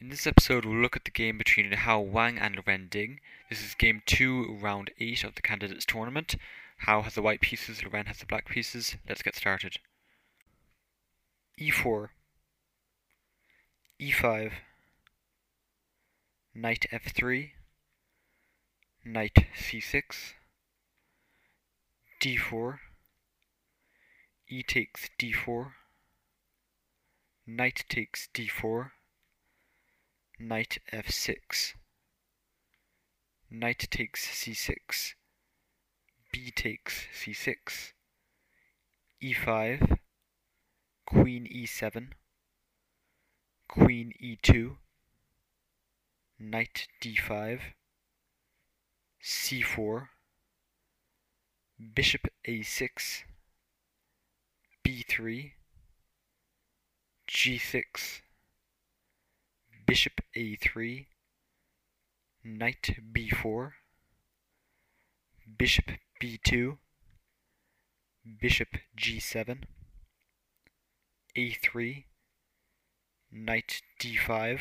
In this episode, we'll look at the game between Hao Wang and Liren Ding. This is game 2, round 8 of the Candidates Tournament. Hao has the white pieces, Liren has the black pieces. Let's get started. e4, e5, knight f3, knight c6, d4, e takes d4, knight takes d4, knight f6, knight takes c6, b takes c6, e5, queen e7, queen e2, knight d5, c4, bishop a6, b3, g6, bishop a3, knight b4, bishop b2, bishop g7, a3, knight d5,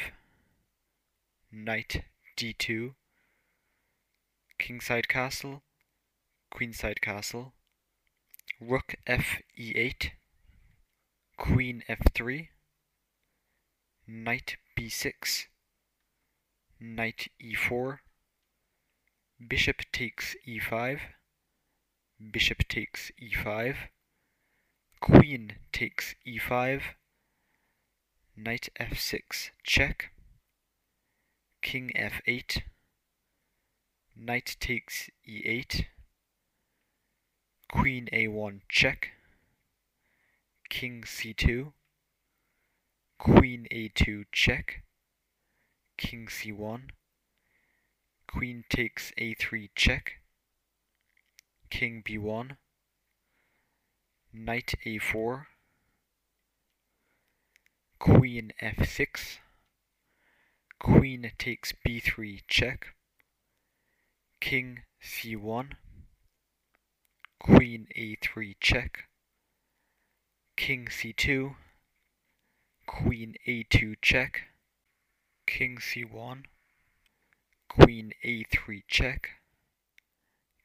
knight d2, kingside castle, queenside castle, rook f e8, queen f3, knight b6, knight e4, bishop takes e5, bishop takes e5, queen takes e5, knight f6 check, king f8, knight takes e8, queen a1 check, king c2, queen a2 check, king c1, queen takes a3 check, king b1, knight a4, queen f6, queen takes b3 check, king c1, queen a3 check, king c2, queen a2 check, king c1, queen a3 check,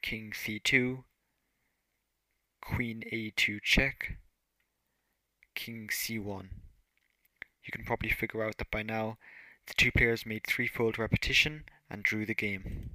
king c2, queen a2 check, king c1. You can probably figure out that by now the two players made threefold repetition and drew the game.